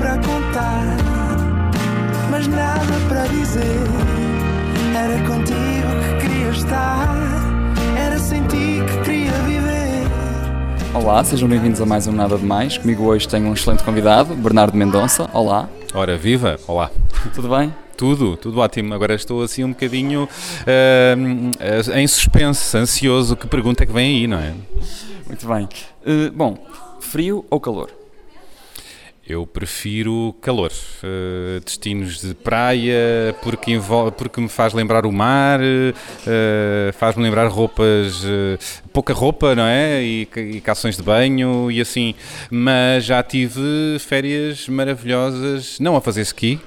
para contar, mas nada para dizer. Era contigo que queria estar, era sem ti que queria viver. Olá, sejam bem-vindos a mais um Nada de Mais. Comigo hoje tenho um excelente convidado, Bernardo Mendonça. Olá, Ora, viva! Olá! tudo bem? Tudo, tudo ótimo. Agora estou assim um bocadinho ah, em suspense, ansioso. Que pergunta é que vem aí, não é? Muito bem. Eh, bom, frio ou calor? Eu prefiro calor. Ah, destinos de praia, porque, envol- porque me faz lembrar o mar, ah, faz-me lembrar roupas, ah, pouca roupa, não é? E, e calções de banho e assim. Mas já tive férias maravilhosas, não a fazer ski.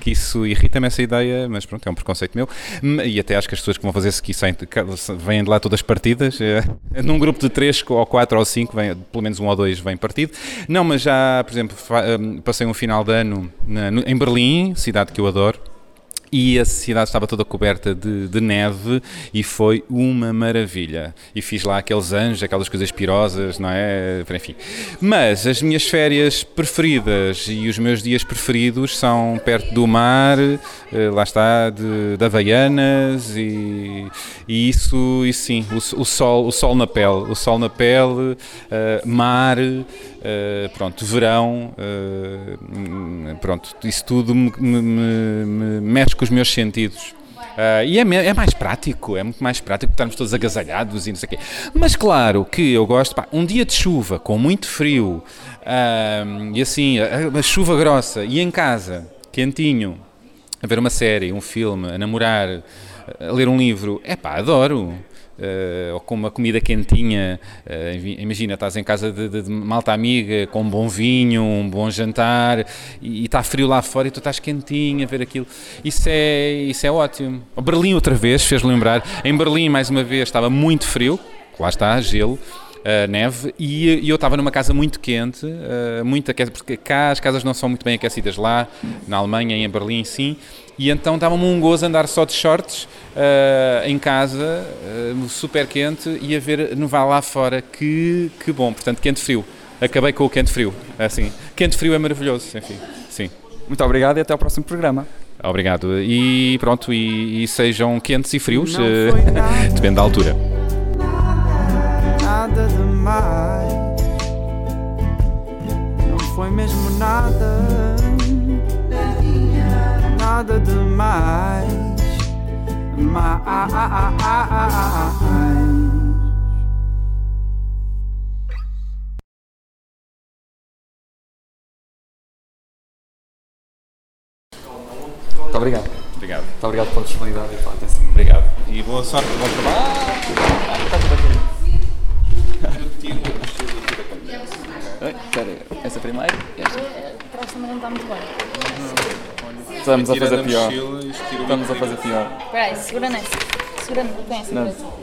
Que isso irrita-me essa ideia, mas pronto, é um preconceito meu. Hum, E até acho que as pessoas que vão fazer ski saem, vêm de lá todas partidas. É, num grupo de 3 ou 4 ou 5, vem, pelo menos um ou dois vem partido. Não, mas já, por exemplo, hum, passei um final de ano em Berlim, cidade que eu adoro. E a cidade estava toda coberta de, de neve e foi uma maravilha. E fiz lá aqueles anjos, aquelas coisas pirosas, não é? Enfim. Mas as minhas férias preferidas e os meus dias preferidos são perto do mar, eh, lá está, de, de Havaianas e, e isso, isso sim, o, o sol, o sol na pele, o sol na pele, eh, mar, eh, pronto, verão, hum, pronto, isso tudo me- me- me mexe com os meus sentidos. Ah, e é, é mais prático, é muito mais prático estarmos todos agasalhados e não sei o quê. Mas claro que eu gosto, pá, um dia de chuva com muito frio ah, e assim, a, a chuva grossa e em casa, quentinho, a ver uma série, um filme, a namorar, a ler um livro, é pá, adoro. Eh, ou com uma comida quentinha, envi- imagina, estás em casa de, de- de malta amiga, com um bom vinho, um bom jantar, e está frio lá fora e tu estás quentinho a ver aquilo. Isso é, isso é ótimo. Berlim outra vez, fez lembrar, em Berlim mais uma vez estava muito frio, lá está, gelo, neve e, e eu estava numa casa muito quente, eh, muito aquecida, porque cá as casas não são muito bem aquecidas lá, na Alemanha e em Berlim sim, e então dava-me um gozo andar só de shorts eh, em casa, eh, super quente e a ver nevar lá fora, que, que bom, portanto quente frio. Acabei com o quente frio, assim. Quente frio é maravilhoso, enfim, sim. Muito obrigado e até ao próximo programa. Obrigado. E pronto, e, e sejam quentes e frios, depende da altura. Demais, mais. Muito obrigado. Obrigado. Muito obrigado pela disponibilidade e pela atenção. Obrigado. E boa sorte, bom trabalho. Oi, Espera aí, essa primeiro e esta. Atrás também não está muito bem. Estamos a fazer pior. Estamos a fazer pior. Espera aí, segura nessa. Segura nessa. Não. Segura